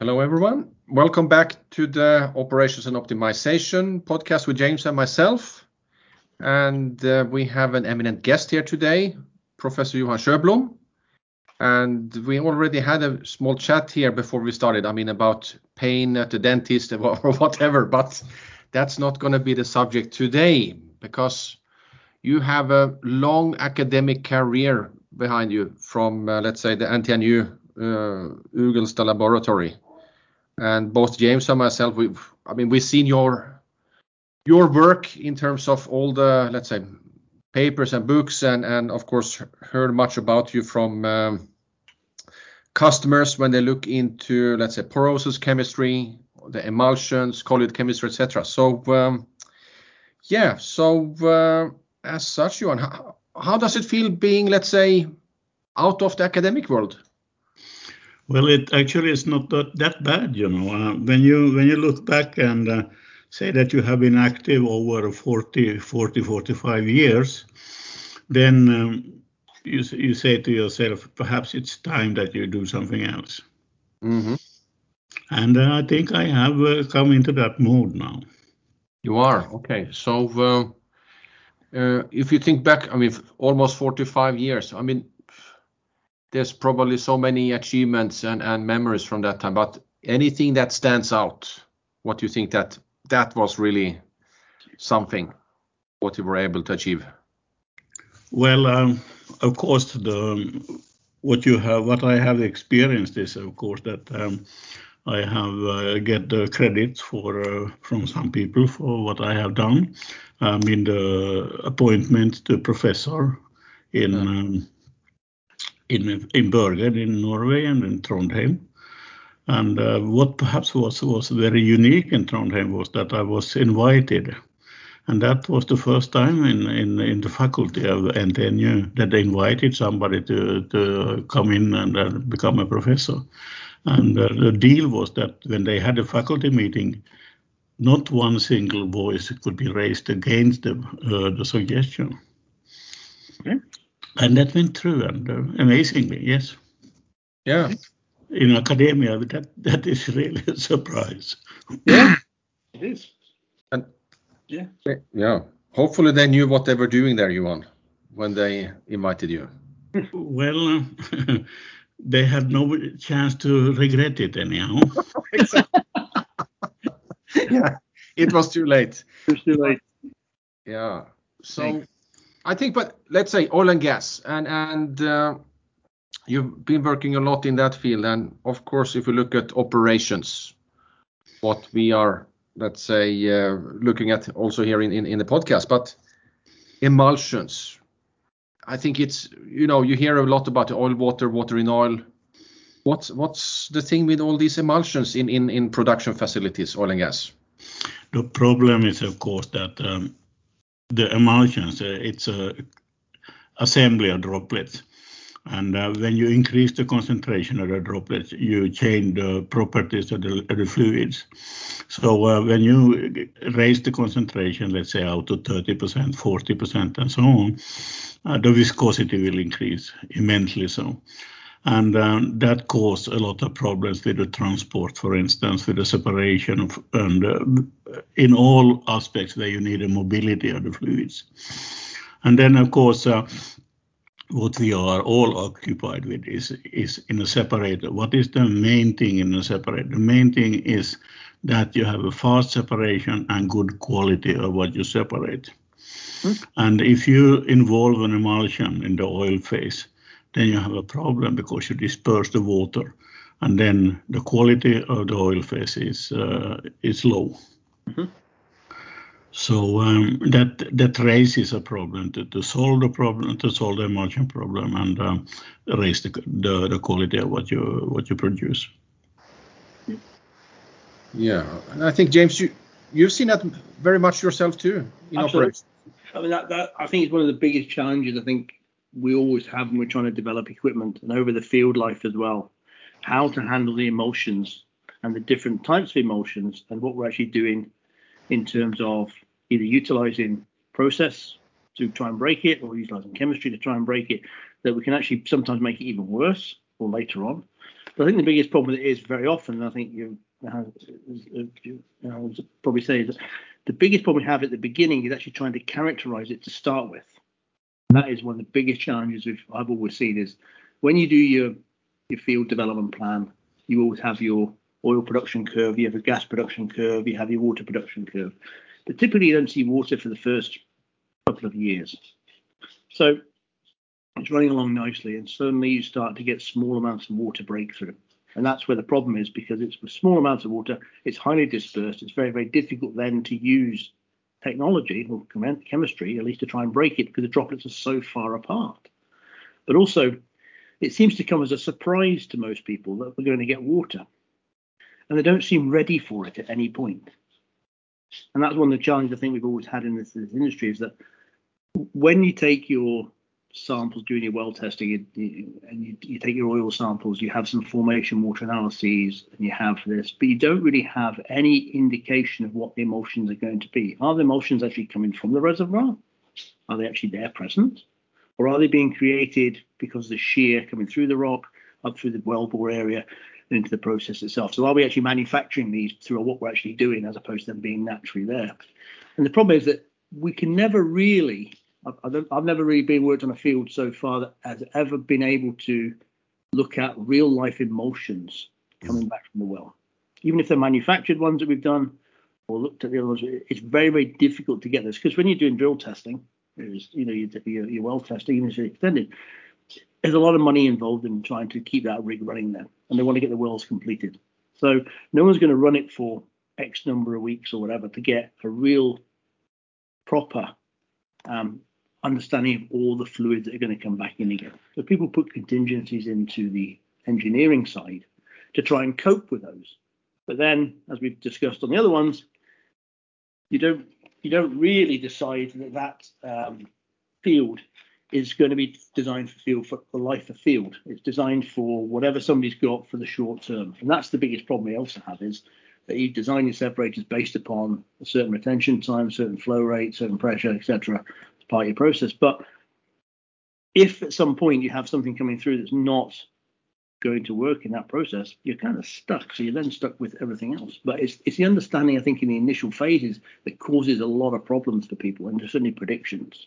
Hello, everyone. Welcome back to the Operations and Optimization podcast with James and myself. And uh, we have an eminent guest here today, Professor Johan Sjöblom. And we already had a small chat here before we started. I mean, about pain at the dentist or whatever, but that's not going to be the subject today because you have a long academic career behind you from, uh, let's say, the NTNU uh, Laboratory and both James and myself, we've, I mean we've seen your your work in terms of all the let's say papers and books and and of course heard much about you from um, customers when they look into let's say porosis chemistry, the emulsions, colloid chemistry, etc. So um, yeah, so uh, as such, Johan, how, how does it feel being let's say out of the academic world? Well, it actually is not that, that bad, you know. Uh, when you when you look back and uh, say that you have been active over 40, 40 45 years, then um, you you say to yourself, perhaps it's time that you do something else. Mm-hmm. And uh, I think I have uh, come into that mode now. You are okay. So uh, uh, if you think back, I mean, almost 45 years. I mean, there's probably so many achievements and, and memories from that time, but anything that stands out, what do you think that that was really something, what you were able to achieve? Well, um, of course, the what you have, what I have experienced is, of course, that um, I have uh, get the credit for uh, from some people for what I have done. I mean, the appointment to professor in um, in, in Bergen in Norway and in Trondheim. And uh, what perhaps was, was very unique in Trondheim was that I was invited. And that was the first time in, in, in the faculty of NTNU that they invited somebody to, to come in and uh, become a professor. And uh, the deal was that when they had a faculty meeting, not one single voice could be raised against the, uh, the suggestion. Okay. And that went through, and uh, amazingly, yes. Yeah. In academia, that that is really a surprise. Yeah, it is. And yeah, yeah. Hopefully, they knew what they were doing there, Johan, when they invited you. well, uh, they had no chance to regret it anyhow. yeah, it was too late. It was too late. Yeah. So I think, but let's say oil and gas, and and uh, you've been working a lot in that field, and of course, if we look at operations, what we are, let's say, uh, looking at also here in, in in the podcast, but emulsions. I think it's you know you hear a lot about oil, water, water in oil. What's what's the thing with all these emulsions in in in production facilities, oil and gas? The problem is, of course, that um, the emulsions, uh, it's a assembly of droplets. And uh, when you increase the concentration of the droplets, you change the properties of the, of the fluids. So uh, when you raise the concentration, let's say out to 30%, 40%, and so on, uh, the viscosity will increase immensely so. And um, that caused a lot of problems with the transport, for instance, with the separation of, and uh, in all aspects where you need a mobility of the fluids. And then, of course, uh, what we are all occupied with is is in a separator. What is the main thing in a separator? The main thing is that you have a fast separation and good quality of what you separate. Mm. And if you involve an emulsion in the oil phase, then you have a problem because you disperse the water, and then the quality of the oil phase is uh, is low. Mm-hmm. So um, that that raises a problem to, to solve the problem, to solve the emulsion problem, and um, raise the, the, the quality of what you what you produce. Yeah, and I think James, you you've seen that very much yourself too in Absolutely. I mean that, that I think it's one of the biggest challenges. I think we always have when we're trying to develop equipment and over the field life as well. How to handle the emulsions and the different types of emulsions and what we're actually doing in terms of either utilizing process to try and break it or utilizing chemistry to try and break it, that we can actually sometimes make it even worse or later on. But I think the biggest problem is very often, I think you, you know, probably say that the biggest problem we have at the beginning is actually trying to characterize it to start with. And that is one of the biggest challenges I've always seen is when you do your your field development plan, you always have your oil production curve, you have a gas production curve, you have your water production curve. But typically you don't see water for the first couple of years. So it's running along nicely, and suddenly you start to get small amounts of water breakthrough. And that's where the problem is because it's with small amounts of water, it's highly dispersed. It's very, very difficult then to use technology or chemistry, at least to try and break it because the droplets are so far apart. But also, it seems to come as a surprise to most people that we're going to get water. And they don't seem ready for it at any point. And that's one of the challenges I think we've always had in this, this industry is that when you take your samples during your well testing and you, you, take your oil samples, you have some formation water analyses and you have this, but you don't really have any indication of what the emulsions are going to be. Are the emulsions actually coming from the reservoir? Are they actually there present? Or are they being created because the shear coming through the rock, up through the wellbore area, and into the process itself? So are we actually manufacturing these through what we're actually doing as opposed to them being naturally there? And the problem is that we can never really I've, I've never really been worked on a field so far that has ever been able to look at real life emulsions coming back from the well. Even if they're manufactured ones that we've done or looked at the other ones, it's very, very difficult to get this because when you're doing drill testing, you know, your, your well testing, even if it's extended, there's a lot of money involved in trying to keep that rig running there, and they want to get the wells completed. So no one's going to run it for X number of weeks or whatever to get a real proper um, understanding of all the fluids that are going to come back in again. So people put contingencies into the engineering side to try and cope with those. But then, as we've discussed on the other ones, you don't you don't really decide that that um, field is going to be designed for field for the life of field. It's designed for whatever somebody's got for the short term, and that's the biggest problem we also have is that you design your separators based upon a certain retention time, certain flow rate, certain pressure, etc part of your process. But if at some point you have something coming through that's not going to work in that process, you're kind of stuck. So you're then stuck with everything else. But it's it's the understanding, I think, in the initial phases that causes a lot of problems for people and certainly predictions.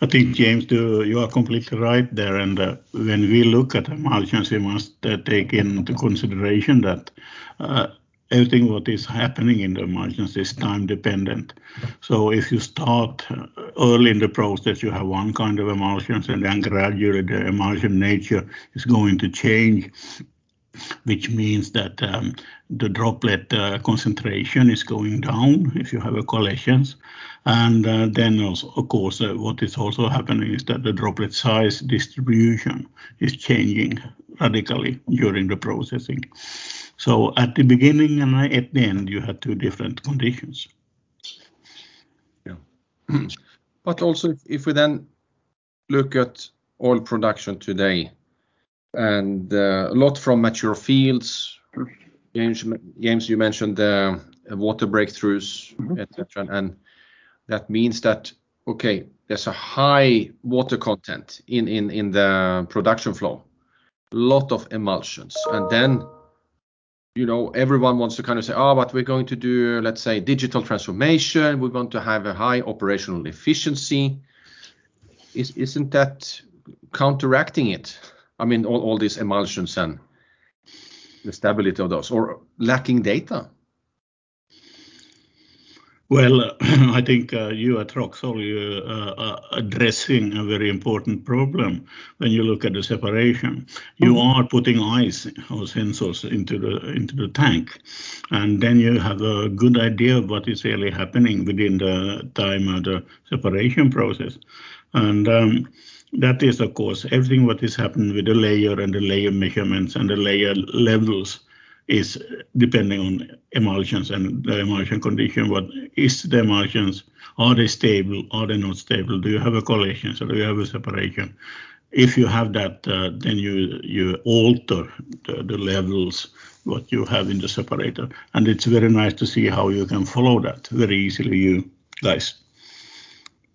I think James, you are completely right there. And uh, when we look at emulsions, we must uh, take into consideration that uh, everything what is happening in the emulsions is time dependent. So if you start uh, early in the process, you have one kind of emulsions, and then gradually the emulsion nature is going to change, which means that um, the droplet uh, concentration is going down if you have a collections. And uh, then also, of course, uh, what is also happening is that the droplet size distribution is changing radically during the processing. So at the beginning and at the end, you had two different conditions. Yeah. But also, if, we then look at oil production today, and uh, a lot from mature fields, James, James you mentioned the uh, water breakthroughs, mm-hmm. etc. And that means that okay, there's a high water content in in in the production flow, lot of emulsions, and then you know everyone wants to kind of say oh but we're going to do let's say digital transformation. We want to have a high operational efficiency. Is isn't that counteracting it? I mean all, all these emulsions and the stability of those or lacking data well, I think uh, you at Rocsole you uh, are addressing a very important problem when you look at the separation. You mm-hmm. are putting ice or sensors into the into the tank, and then you have a good idea of what is really happening within the time of the separation process, and. Um, that is, of course, everything what is happening with the layer and the layer measurements and the layer levels is depending on emulsions and the emulsion condition. What is the emulsions? Are they stable? Are they not stable? Do you have a collision? So do you have a separation? If you have that, uh, then you you alter the, the levels what you have in the separator, and it's very nice to see how you can follow that very easily, you guys.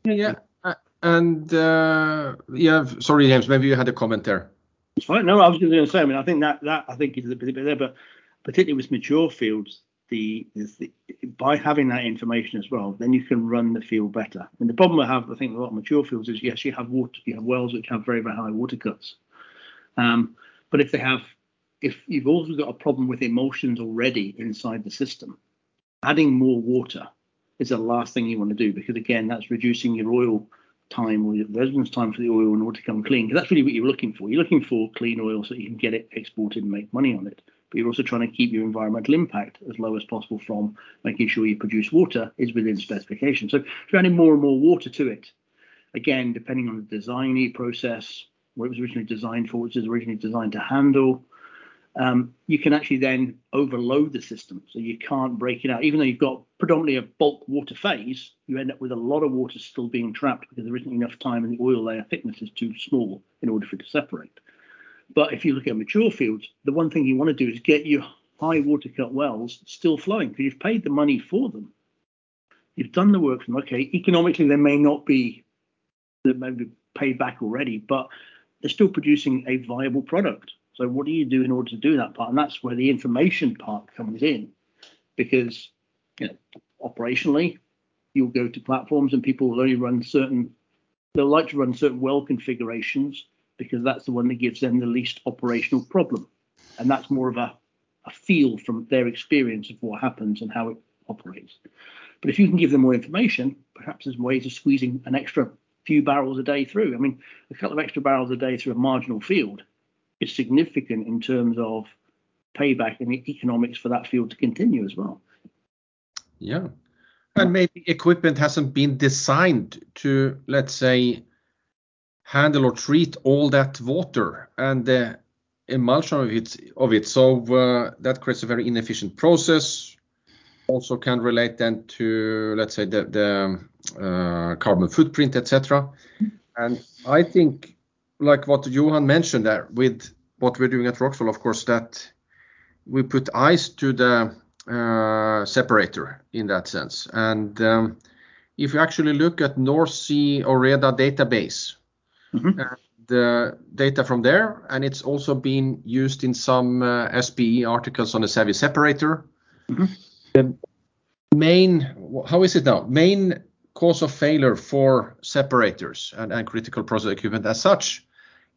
Yeah, uh, and uh, yeah, sorry, James, maybe you had a comment there. It's fine. No, I was just going to say. I mean, I think that that I think is a bit there, but particularly with mature fields, the, the, by having that information as well, then you can run the field better. And the problem I have, I think, with a lot of mature fields is yes, you have water, you have wells which have very very high water cuts, um, but if they have, if you've also got a problem with emulsions already inside the system, adding more water is the last thing you want to do because again, that's reducing your oil time or your residence time for the oil in order to come clean. Because that's really what you're looking for. You're looking for clean oil so you can get it exported and make money on it but you're also trying to keep your environmental impact as low as possible from making sure you produce water is within specification. So if you're adding more and more water to it, again, depending on the design process, what it was originally designed for, which is originally designed to handle, um, you can actually then overload the system. So you can't break it out. Even though you've got predominantly a bulk water phase, you end up with a lot of water still being trapped because there isn't enough time and the oil layer thickness is too small in order for it to separate. But if you look at mature fields, the one thing you want to do is get your high water cut wells still flowing because you've paid the money for them. You've done the work for them. Okay, economically they may not be they may be paid back already, but they're still producing a viable product. So what do you do in order to do that part? And that's where the information part comes in, because you know operationally you'll go to platforms and people will only run certain they'll like to run certain well configurations because that's the one that gives them the least operational problem. And that's more of a, a feel from their experience of what happens and how it operates. But if you can give them more information, perhaps there's ways of squeezing an extra few barrels a day through. I mean, a couple of extra barrels a day through a marginal field is significant in terms of payback and economics for that field to continue as well. Yeah. And maybe equipment hasn't been designed to, let's say, handle or treat all that water and the emulsion of it. Of it. So uh, that creates a very inefficient process. Also can relate then to let's say the, the uh, carbon footprint, etc. And I think, like what Johan mentioned there, with what we're doing at Rocsole, of course, that we put ice to the uh, separator in that sense. And um, if you actually look at North Sea OREDA database, mm-hmm. the data from there, and it's also been used in some uh, SPE articles on the Savvy separator. Mm-hmm. The main, how is it now? Main cause of failure for separators and, and critical process equipment as such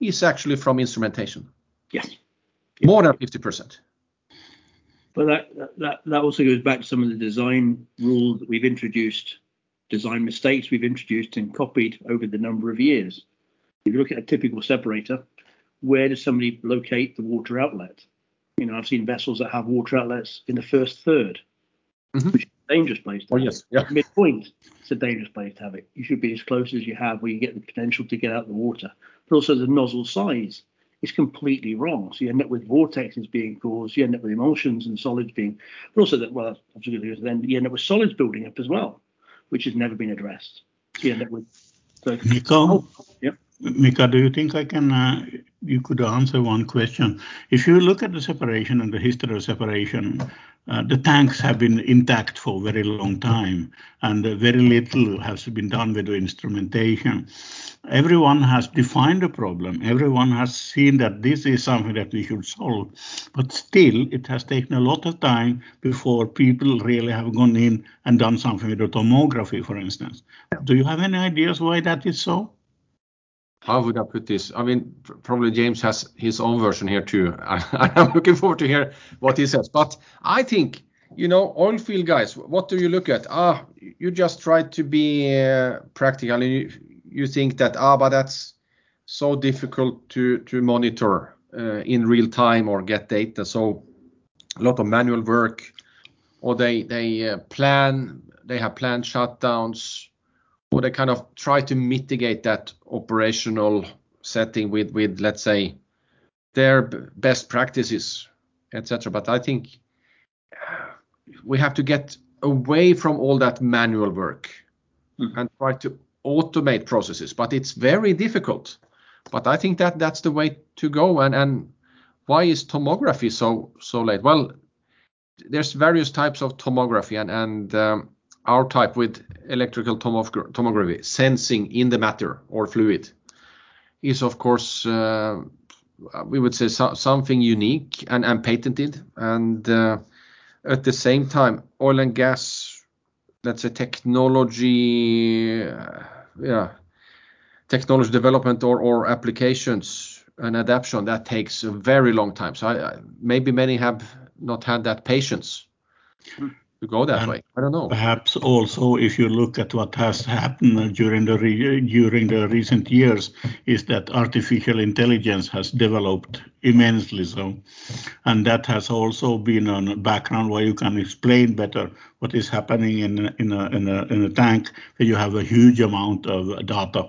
is actually from instrumentation. Yes. More than 50%. But that, that that also goes back to some of the design rules that we've introduced, design mistakes we've introduced and copied over the number of years. If you look at a typical separator, where does somebody locate the water outlet? You know, I've seen vessels that have water outlets in the first third, mm-hmm. which is a dangerous place to oh, have yes. Yeah. Midpoint, it's a dangerous place to have it. You should be as close as you have where you get the potential to get out the water. But also the nozzle size is completely wrong. So you end up with vortexes being caused, you end up with emulsions and solids being, but also that, well, obviously then you end up with solids building up as well, which has never been addressed. So you end up with. So, Nicole, oh, yep. Mika, do you think I can, uh, you could answer one question? If you look at the separation and the history of separation, uh, the tanks have been intact for a very long time, and uh, very little has been done with the instrumentation. Everyone has defined the problem. Everyone has seen that this is something that we should solve, but still, it has taken a lot of time before people really have gone in and done something with the tomography, for instance. Do you have any ideas why that is so? How would I put this? I mean, probably James has his own version here too. I, am looking forward to hear what he says. But I think, you know, oil field guys, what do you look at? Ah, you just try to be uh, practical. You, you think that ah, but that's so difficult to to monitor uh, in real time or get data. So a lot of manual work, or they they uh, plan, they have planned shutdowns or they kind of try to mitigate that operational setting with, with let's say, their best practices, etc. But I think we have to get away from all that manual work mm-hmm. and try to automate processes. But it's very difficult. But I think that that's the way to go. And and why is tomography so so late? Well, there's various types of tomography, and and um, our type with electrical tomography, sensing in the matter or fluid, is of course uh, we would say so, something unique and, patented. And uh, at the same time, oil and gas, let's say technology, uh, yeah, technology development or, applications and adaptation that takes a very long time. So maybe many have not had that patience. To go that and way. I don't know. Perhaps also, if you look at what has happened during the re- during the recent years, is that artificial intelligence has developed immensely. So, and that has also been on a background where you can explain better what is happening in a, in a, in a, in a tank where you have a huge amount of data.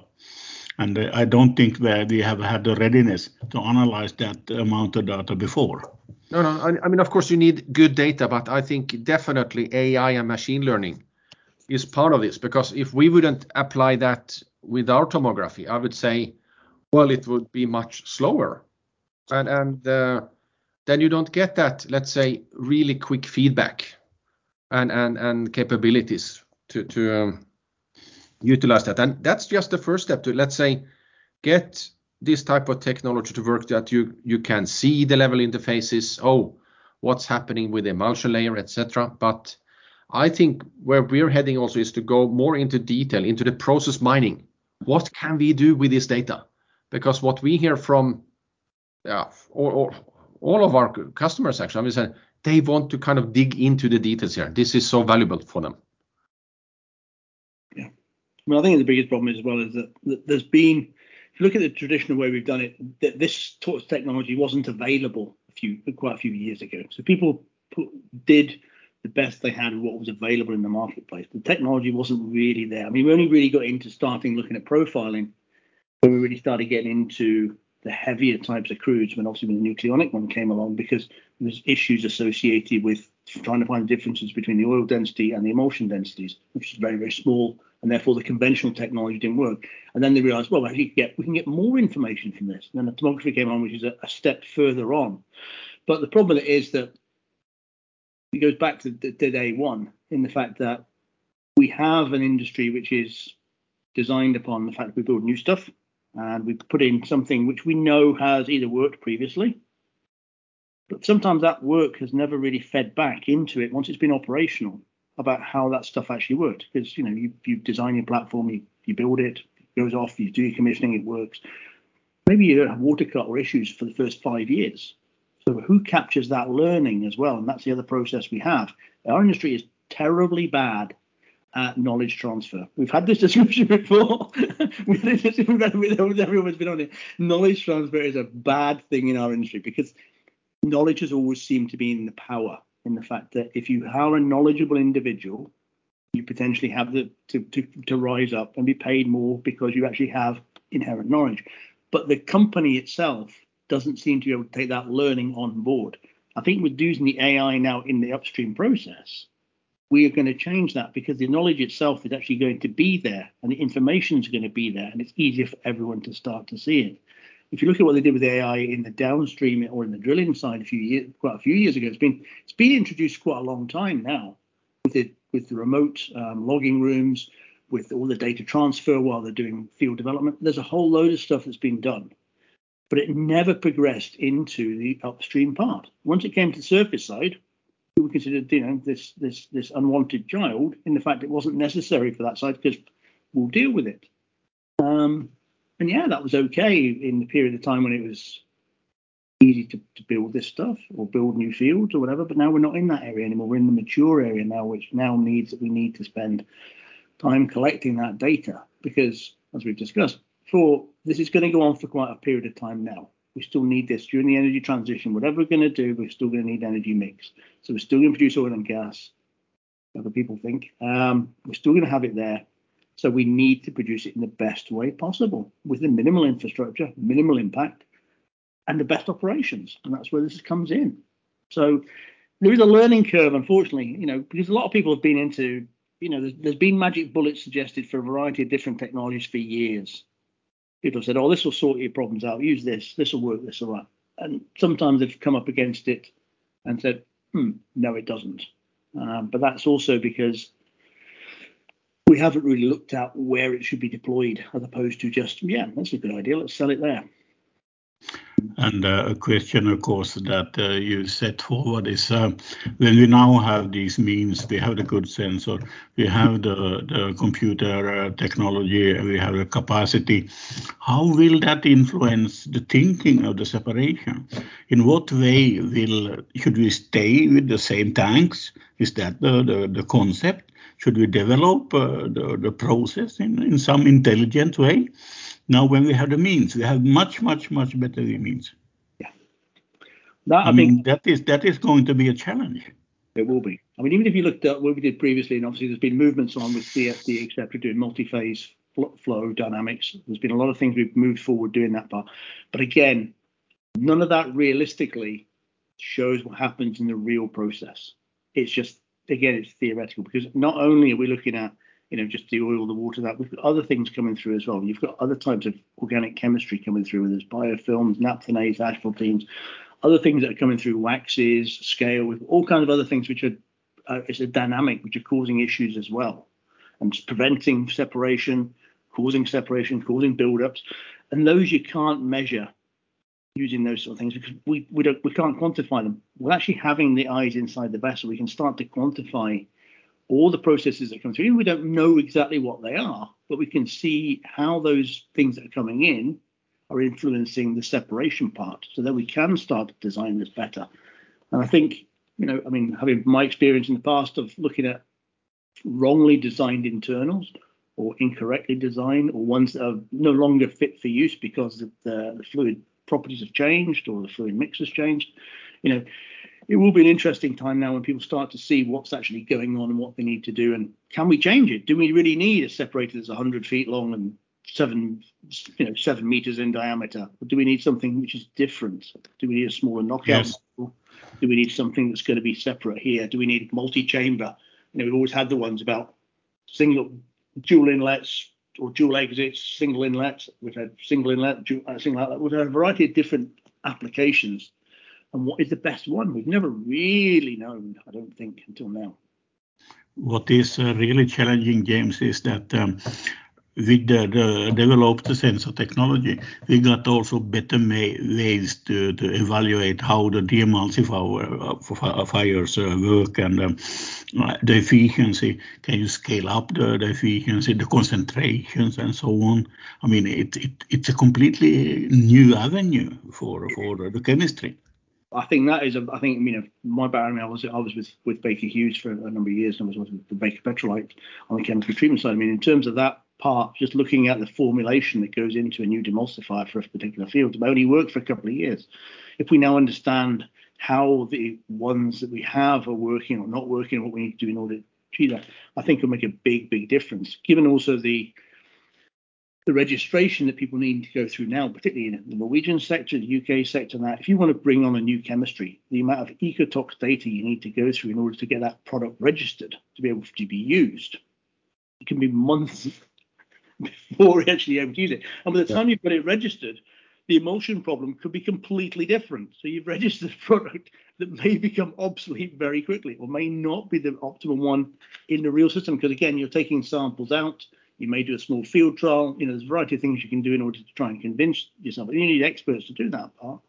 And I don't think that we have had the readiness to analyze that amount of data before. No, no. I mean, of course, you need good data, but I think definitely AI and machine learning is part of this because if we wouldn't apply that with our tomography, I would say, well, it would be much slower, and and uh, then you don't get that, let's say, really quick feedback and and and capabilities to to um, utilize that, and that's just the first step to let's say get this type of technology to work that you you can see the level interfaces. Oh what's happening with the emulsion layer etc but i think where we're heading also is to go more into detail into the process mining. What can we do with this data? Because what we hear from yeah or, or all of our customers actually i mean say they want to kind of dig into the details here. This is so valuable for them. Yeah. Well i think the biggest problem as well is that, there's been look at the traditional way we've done it, that this sort of technology wasn't available a few quite a few years ago. So people put, did the best they had with what was available in the marketplace. The technology wasn't really there. I mean, we only really got into starting looking at profiling when we really started getting into the heavier types of crudes when obviously when the nucleonic one came along because there's issues associated with trying to find the differences between the oil density and the emulsion densities, which is very, very small and therefore the conventional technology didn't work. And then they realized, well, actually get, we can get more information from this. And then the tomography came on, which is a, a step further on. But the problem is that it goes back to, to, to day one in the fact that we have an industry which is designed upon the fact that we build new stuff and we put in something which we know has either worked previously, but sometimes that work has never really fed back into it once it's been operational about how that stuff actually worked. Because you know, you, you design your platform, you, you build it, it goes off, you do your commissioning, it works. Maybe you have water cut or issues for the first five years. So who captures that learning as well? And that's the other process we have. Our industry is terribly bad at knowledge transfer. We've had this discussion before. everyone's been on it. Knowledge transfer is a bad thing in our industry because knowledge has always seemed to be in the power in the fact that if you are a knowledgeable individual, you potentially have the to, to, to rise up and be paid more because you actually have inherent knowledge. But the company itself doesn't seem to be able to take that learning on board. I think with using the AI now in the upstream process, we are going to change that because the knowledge itself is actually going to be there and the information is going to be there and it's easier for everyone to start to see it if you look at what they did with AI in the downstream or in the drilling side a few years, quite a few years ago, it's been it's been introduced quite a long time now with it with the remote um, logging rooms, with all the data transfer while they're doing field development. There's a whole load of stuff that's been done, but it never progressed into the upstream part. Once it came to the surface side, we considered you know this this this unwanted child in the fact it wasn't necessary for that side because we'll deal with it. Um, and yeah, that was okay in the period of time when it was easy to, to build this stuff or build new fields or whatever. But now we're not in that area anymore. We're in the mature area now, which now needs that we need to spend time collecting that data because, as we've discussed, for this is going to go on for quite a period of time now. We still need this during the energy transition. Whatever we're going to do, we're still going to need energy mix. So we're still going to produce oil and gas. Other people think um, we're still going to have it there so we need to produce it in the best way possible with the minimal infrastructure, minimal impact, and the best operations. And that's where this comes in. So there is a learning curve, unfortunately, you know, because a lot of people have been into, you know, there's, there's been magic bullets suggested for a variety of different technologies for years. People have said, oh, this will sort your problems out. Use this. This will work. This will that. And sometimes they've come up against it and said, hmm, no, it doesn't. Um, but that's also because we haven't really looked at where it should be deployed as opposed to just, yeah, that's a good idea, let's sell it there. And uh, a question, of course, that uh, you set forward is uh, when we now have these means, we have the good sensor, we have the, the computer uh, technology, we have the capacity. How will that influence the thinking of the separation? In what way will should we stay with the same tanks? Is that the, the, the concept? Should we develop uh, the, the process in, in some intelligent way? Now, when we have the means, we have much, much, much better means. Yeah. That, I, I mean, that is that is going to be a challenge. It will be. I mean, even if you looked at what we did previously, and obviously there's been movements on with CFD, etc., doing multi-phase flow dynamics. There's been a lot of things we've moved forward doing that part. But again, none of that realistically shows what happens in the real process. It's just again, it's theoretical because not only are we looking at you know, just the oil, the water, that we've got other things coming through as well. You've got other types of organic chemistry coming through, whether it's biofilms, naphthenates, asphaltenes, other things that are coming through, waxes, scale, with all kinds of other things which are uh, it's a dynamic which are causing issues as well, and preventing separation, causing separation, causing buildups, and those you can't measure using those sort of things because we we don't we can't quantify them. We're actually having the eyes inside the vessel. We can start to quantify all the processes that come through. We don't know exactly what they are, but we can see how those things that are coming in are influencing the separation part so that we can start to design this better. And I think, you know, I mean, having my experience in the past of looking at wrongly designed internals or incorrectly designed or ones that are no longer fit for use because the, the fluid properties have changed or the fluid mix has changed, you know, it will be an interesting time now when people start to see what's actually going on and what they need to do and can we change it? Do we really need a separator that's 100 feet long and seven you know seven meters in diameter? Or do we need something which is different? Do we need a smaller knockout yes. do we need something that's going to be separate here? Do we need multi-chamber? You know we've always had the ones about single dual inlets or dual exits single inlets we've had single inlet dual, single outlet we've had a variety of different applications and what is the best one? We've never really known, I don't think, until now. What is uh, really challenging, James, is that um, with the, the, developed sensor technology, we got also better ways to, to evaluate how the demulsifiers uh, work and um, the efficiency. Can you scale up the, the, efficiency, the concentrations, and so on? I mean, it, it, it's a completely new avenue for, for the chemistry. I think that is, a, I think, you know, my background, I was, I was with, with Baker Hughes for a number of years and I was with the Baker Petrolite on the chemical treatment side. I mean, in terms of that part, just looking at the formulation that goes into a new demulsifier for a particular field, it only worked for a couple of years. If we now understand how the ones that we have are working or not working, what we need to do in order to achieve that, I think will make a big, big difference. Given also the the registration that people need to go through now, particularly in the Norwegian sector, the UK sector, and that, if you want to bring on a new chemistry, the amount of ecotox data you need to go through in order to get that product registered to be able to be used, it can be months before we actually able to use it. And by the time you've got it registered, the emulsion problem could be completely different. So you've registered a product that may become obsolete very quickly or may not be the optimal one in the real system because again, you're taking samples out you may do a small field trial. You know, there's a variety of things you can do in order to try and convince yourself. And you need experts to do that part.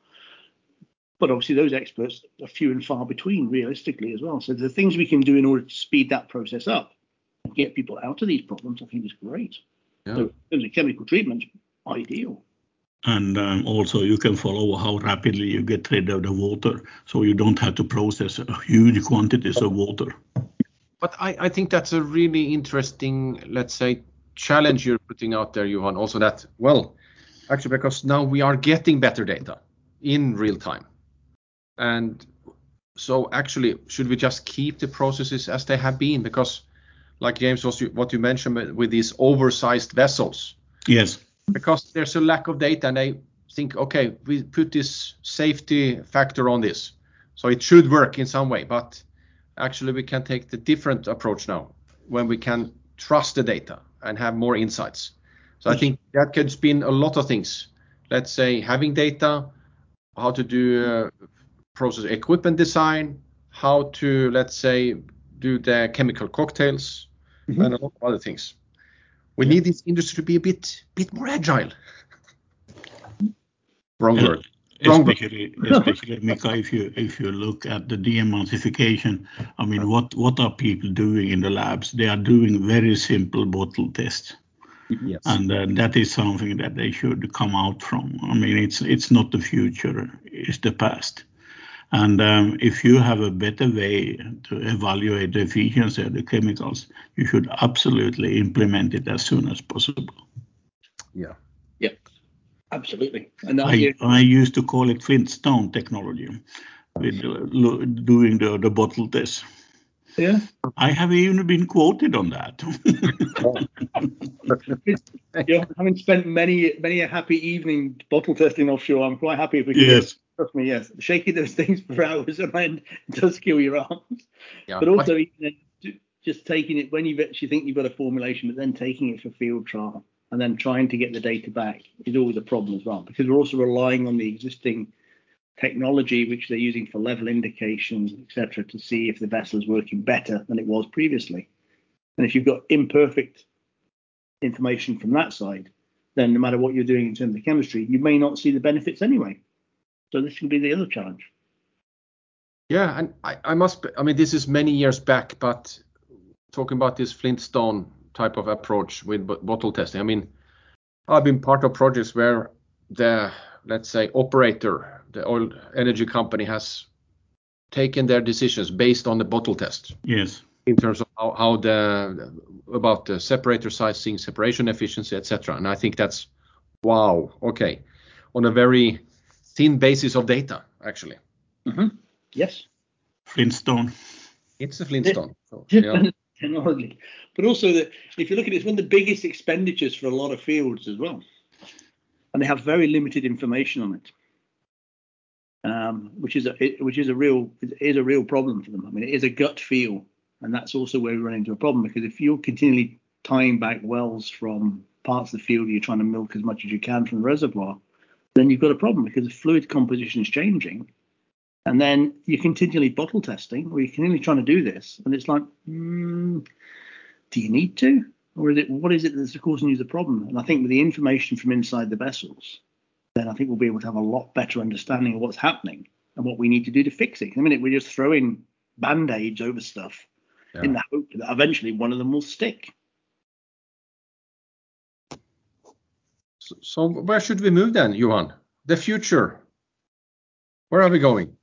But obviously, those experts are few and far between, realistically, as well. So the things we can do in order to speed that process up and get people out of these problems, I think is great. Yeah. So in terms of chemical treatment, ideal. And um, also, you can follow how rapidly you get rid of the water, so you don't have to process huge quantities of water. But I, I think that's a really interesting, let's say, challenge you're putting out there, Johan. Also, that well, actually, because now we are getting better data in real time, and so actually, should we just keep the processes as they have been? Because, like James was what you mentioned with these oversized vessels. Yes. Because there's a lack of data, and they think, okay, we put this safety factor on this, so it should work in some way, but actually we can take the different approach now when we can trust the data and have more insights. So I think that could spin a lot of things. Let's say having data, how to do uh, process equipment design, how to let's say do the chemical cocktails, mm-hmm. and a lot of other things. We yeah. need this industry to be a bit bit more agile. Wrong word. especially, especially Mika, if you if you look at the deemulsification, I mean, what what are people doing in the labs? They are doing very simple bottle tests. Yes. And uh, that is something that they should come out from. I mean, it's it's not the future; it's the past. And um, if you have a better way to evaluate the efficiency of the chemicals, you should absolutely implement it as soon as possible. Yeah. Yeah. Absolutely. And I, I used to call it Flintstone technology with uh, doing the, the bottle test. Yeah. I have even been quoted on that. yeah, having spent many many a happy evening bottle testing offshore, I'm quite happy if we can yes. Trust me, yes. Shaking those things for hours and end does kill your arms. Yeah. But also, even just taking it when you actually think you've got a formulation, but then taking it for field trial and then trying to get the data back is always a problem as well because we're also relying on the existing technology which they're using for level indications, etc., to see if the vessel is working better than it was previously. And if you've got imperfect information from that side, then no matter what you're doing in terms of chemistry, you may not see the benefits anyway. So this will be the other challenge. Yeah, and I, I must. Be, I mean, this is many years back, but talking about this Flintstone type of approach with bottle testing. I mean, I've been part of projects where the let's say operator, the oil energy company, has taken their decisions based on the bottle test. Yes. In terms of how, how the about the separator sizing, separation efficiency, etc. And I think that's wow. Okay, on a very thin basis of data, actually. Mm-hmm. Yes. Flintstone. It's a Flintstone. So, yeah. Technology. But also, that if you look at it, it's one of the biggest expenditures for a lot of fields as well. And they have very limited information on it. Um, which is a it, which is a real is a real problem for them. I mean, it is a gut feel, and that's also where we run into a problem because if you're continually tying back wells from parts of the field you're trying to milk as much as you can from the reservoir, then you've got a problem because the fluid composition is changing. And then you're continually bottle testing, or you're continually trying to do this, and it's like, mm, do you need to, or is it what is it that's causing you the problem? And I think with the information from inside the vessels, then I think we'll be able to have a lot better understanding of what's happening and what we need to do to fix it. In a minute, we're just throwing band aids over stuff yeah. in the hope that eventually one of them will stick. So, where should we move then, Johan? The future. Where are we going?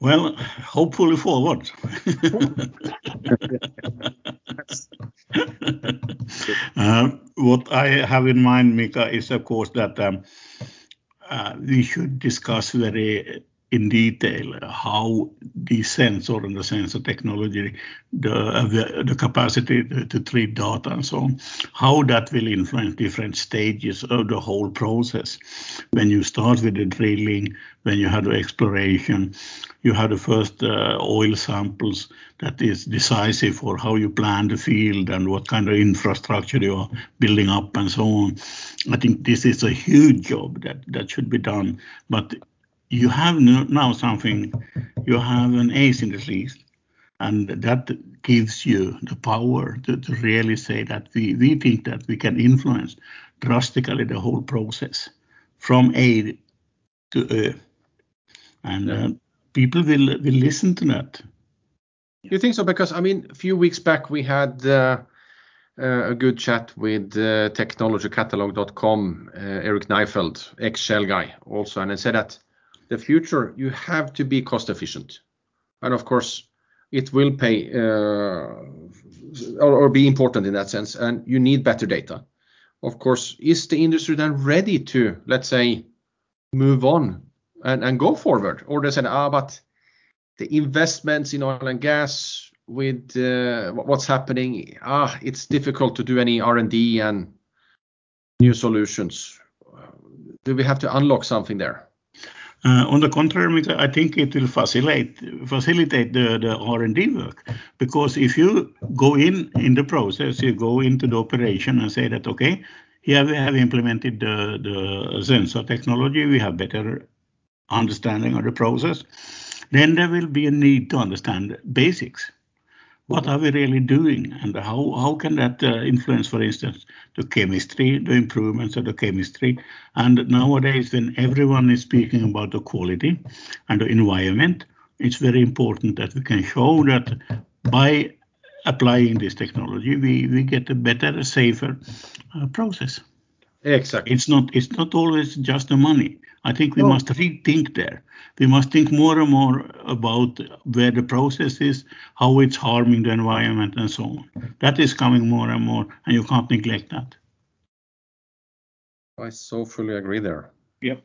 Well, hopefully forward. uh, what I have in mind, Mika, is of course that um, uh, we should discuss very in detail how the sensor and the sensor technology, the, the, the capacity to, to, treat data and so on, how that will influence different stages of the whole process. When you start with the drilling, when you have the exploration, you have the first uh, oil samples that is decisive for how you plan the field and what kind of infrastructure you are building up and so on. I think this is a huge job that, that should be done. But you have now something, you have an ace in the sleeve, and that gives you the power to, to really say that we, we think that we can influence drastically the whole process from A to Ö. And uh, people will, will listen to that. You think so? Because I mean, a few weeks back we had uh, uh, a good chat with uh, technologycatalog.com, uh, Eric Neifeld, ex Shell guy, also, and he said that the future, you have to be cost efficient. And of course, it will pay uh, or, be important in that sense. And you need better data. Of course, is the industry then ready to, let's say, move on and, and go forward? Or they said, ah, but the investments in oil and gas with uh, what's happening, ah, it's difficult to do any R&D and new solutions. Do we have to unlock something there? Uh, on the contrary, I think it will facilitate facilitate the, the R&D work because if you go in in the process, you go into the operation and say that okay, here we have implemented the, the sensor technology, we have better understanding of the process, then there will be a need to understand basics. What are we really doing and how, how can that uh, influence, for instance, the chemistry, the improvements of the chemistry. And nowadays, when everyone is speaking about the quality and the environment, it's very important that we can show that by applying this technology, we, we get a better, safer uh, process. Exactly. It's not it's not always just the money. I think we no. must rethink there. We must think more and more about where the process is, how it's harming the environment, and so on. That is coming more and more, and you can't neglect that. I so fully agree there. Yep.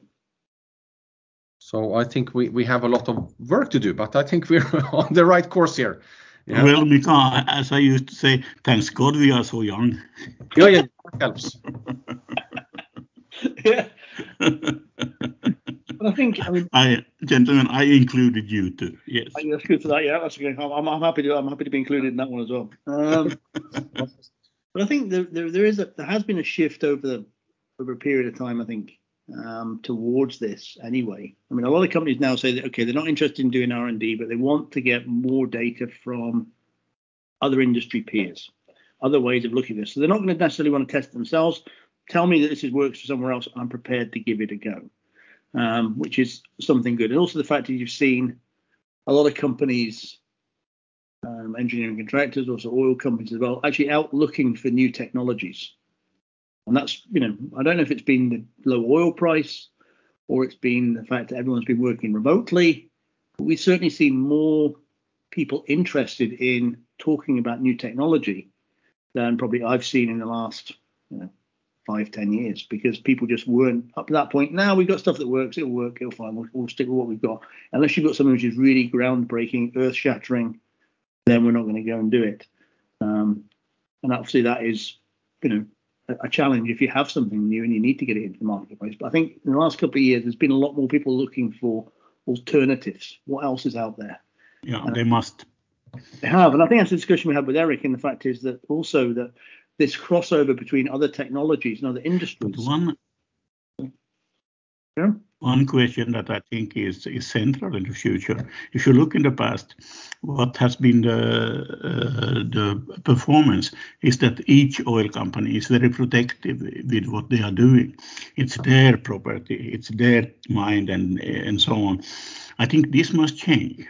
So I think we, we have a lot of work to do, but I think we're on the right course here. Yeah. Well, Mika, as I used to say, thanks God we are so young. Yeah, yeah, helps. yeah. I think, I mean, I, gentlemen, I included you too. Yes. That's good for that. Yeah, that's okay. I'm, I'm happy to. I'm happy to be included in that one as well. Um, but I think there, there, there is a, there has been a shift over the over a period of time. I think um, towards this anyway. I mean, a lot of companies now say that okay, they're not interested in doing R and D, but they want to get more data from other industry peers, other ways of looking at this. So they're not going to necessarily want to test themselves. Tell me that this is works for somewhere else. I'm prepared to give it a go, um, which is something good. And also the fact that you've seen a lot of companies, um, engineering contractors, also oil companies as well, actually out looking for new technologies. And that's, you know, I don't know if it's been the low oil price or it's been the fact that everyone's been working remotely. But we certainly see more people interested in talking about new technology than probably I've seen in the last you know, five, ten years because people just weren't up to that point. Now we've got stuff that works, it'll work, it'll fine, we'll, we'll stick with what we've got. Unless you've got something which is really groundbreaking, earth shattering, then we're not going to go and do it. Um, and obviously that is, you know, a, a challenge if you have something new and you need to get it into the marketplace. But I think in the last couple of years, there's been a lot more people looking for alternatives. What else is out there? Yeah, and they must. They have, and I think that's the discussion we had with Eric. And the fact is that also that this crossover between other technologies and other industries. But one, yeah? one question that I think is, is central in the future. If you look in the past, what has been the uh, the performance is that each oil company is very protective with what they are doing. It's their property, it's their mind, and and so on. I think this must change.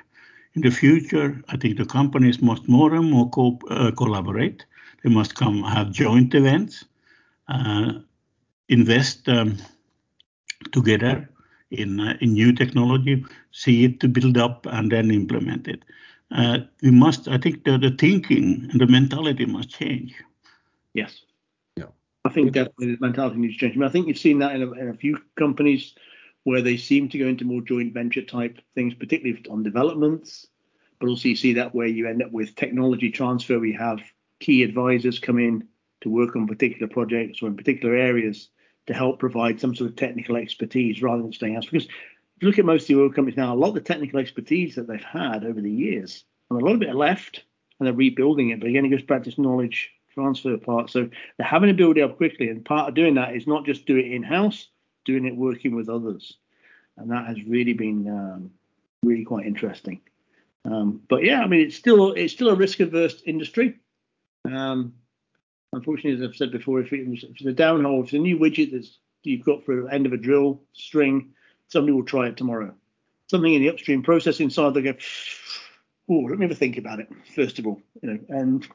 In the future, I think the companies must more and more co- uh, collaborate they must come have joint events, uh, invest um, together in uh, in new technology, see it to build up and then implement it. Uh, we must, I think, the, the thinking and the mentality must change. Yes. Yeah. I think definitely the mentality needs to change. I, mean, I think you've seen that in a, in a few companies where they seem to go into more joint venture type things, particularly on developments. But also you see that where you end up with technology transfer. We have key advisors come in to work on particular projects or in particular areas to help provide some sort of technical expertise rather than staying house. Because if you look at most of the oil companies now, a lot of the technical expertise that they've had over the years, and a lot of it are left and they're rebuilding it. But again, it goes back to knowledge transfer part. So they're having to build it up quickly. And part of doing that is not just do it in house, doing it working with others. And that has really been um, really quite interesting. Um, but yeah, I mean, it's still it's still a risk averse industry. Um, unfortunately, as I've said before, if, it's a downhole, if it's a new widget that you've got for the end of a drill string, somebody will try it tomorrow. Something in the upstream processing side, they go, oh, let me a think about it, first of all. You know, and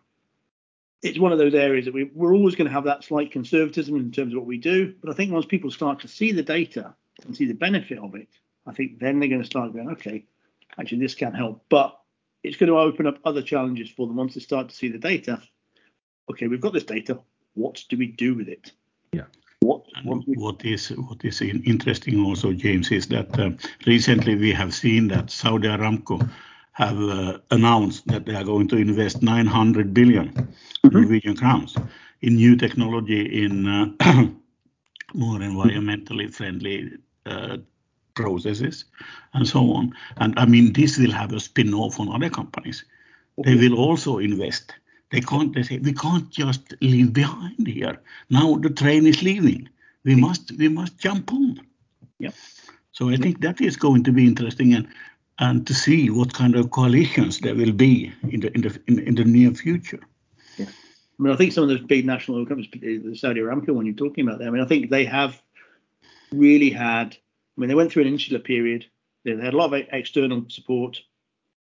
it's one of those areas that we, we're always going to have that slight conservatism in terms of what we do. But I think once people start to see the data and see the benefit of it, I think then they're going to start going, okay, actually this can help. But it's going to open up other challenges for them once they start to see the data okay, we've got this data. What do we do with it? Yeah. What, what, what is what is interesting also, James, is that uh, recently we have seen that Saudi Aramco have uh, announced that they are going to invest 900 billion mm-hmm. Norwegian crowns in new technology in uh, more environmentally friendly uh, processes and so on. And I mean, this will have a spin-off on other companies. Okay. They will also invest they can't. They say we can't just leave behind here. Now the train is leaving. We must. We must jump on. Yeah. So I think that is going to be interesting, and and to see what kind of coalitions there will be in the in the in, in the near future. Yeah, I mean, I think some of those big national oil companies, the Saudi Aramco one you're talking about there, I mean, I think they have really had. I mean, they went through an insular period. They had a lot of external support.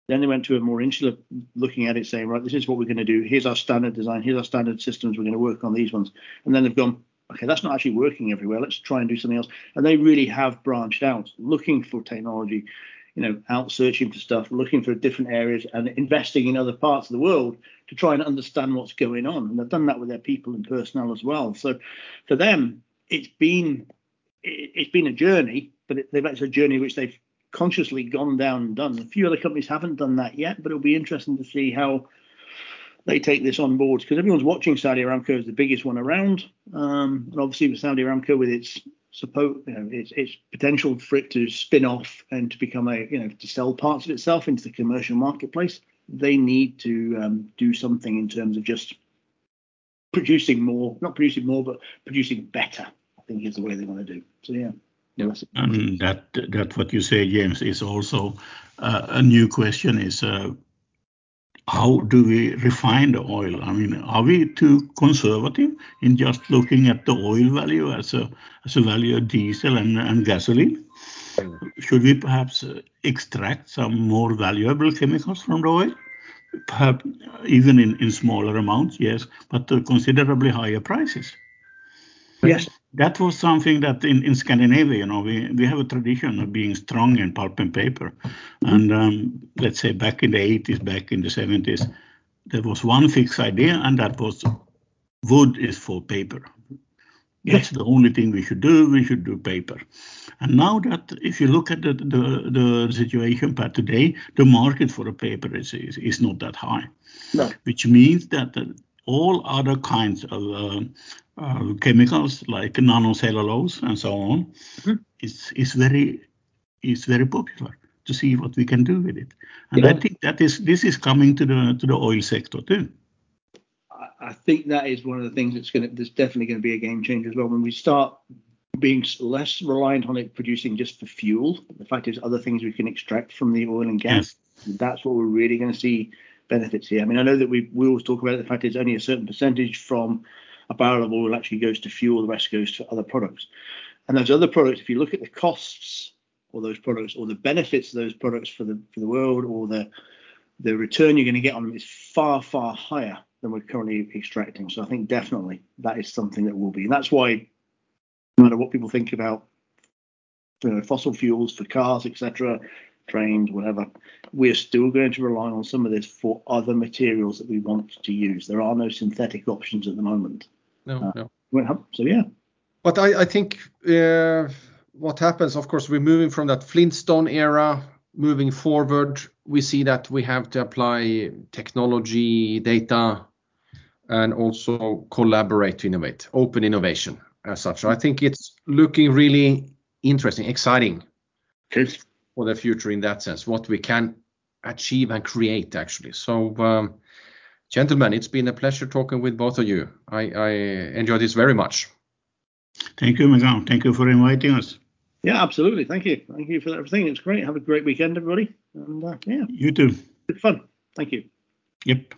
Then they went to a more insular looking at it, saying, right, this is what we're going to do. Here's our standard design. Here's our standard systems. We're going to work on these ones. And then they've gone, okay, that's not actually working everywhere. Let's try and do something else. And they really have branched out, looking for technology, you know, out searching for stuff, looking for different areas and investing in other parts of the world to try and understand what's going on. And they've done that with their people and personnel as well. So for them, it's been it's been a journey, but it, actually a journey which they've consciously gone down and done. A few other companies haven't done that yet, but it'll be interesting to see how they take this on board because everyone's watching Saudi Aramco as the biggest one around, um, and obviously with Saudi Aramco with its suppose you know its, its potential for it to spin off and to become a you know to sell parts of itself into the commercial marketplace, they need to um, do something in terms of just producing more, not producing more, but producing better. I think is the way they want to do. So yeah. And that that what you say, James, is also uh, a new question. Is uh, how do we refine the oil? I mean, are we too conservative in just looking at the oil value as a as a value of diesel and, and gasoline? Should we perhaps extract some more valuable chemicals from the oil? Perhaps even in, in smaller amounts, yes, but considerably higher prices. Yes, that was something that in, in Scandinavia, you know, we, we have a tradition of being strong in pulp and paper. And um, let's say back in the 80s, back in the 70s, there was one fixed idea, and that was wood is for paper. That's the only thing we should do. We should do paper. And now that if you look at the the, the situation per today, the market for a paper is, is, is not that high, no. which means that all other kinds of uh, uh, chemicals like nanocellulose and so on mm-hmm. is is very is very popular to see what we can do with it. And yeah. I think that is this is coming to the to the oil sector too. I think that is one of the things that's going to that's definitely going to be a game changer as well when we start being less reliant on it producing just for fuel. The fact is, other things we can extract from the oil and gas. Yes. That's what we're really going to see benefits here. I mean, I know that we we always talk about the fact it's only a certain percentage from a barrel of oil actually goes to fuel, the rest goes to other products. And those other products, if you look at the costs or those products or the benefits of those products for the for the world or the the return you're going to get on them is far far higher than we're currently extracting. So I think definitely that is something that will be, and that's why no matter what people think about you know, fossil fuels for cars, etc., trains, whatever, we're still going to rely on some of this for other materials that we want to use. There are no synthetic options at the moment. No, uh, no. So yeah. But I, I think uh, what happens, of course, we're moving from that Flintstone era, moving forward. We see that we have to apply technology, data, and also collaborate to innovate, open innovation as such. I think it's looking really interesting, exciting for the future in that sense, what we can achieve and create actually. So, um, gentlemen, it's been a pleasure talking with both of you. I, I enjoyed this very much. Thank you, Mika. Thank you for inviting us. Yeah, absolutely. Thank you. Thank you for everything. It's great. Have a great weekend, everybody. And uh, yeah, you too. Good fun. Thank you. Yep.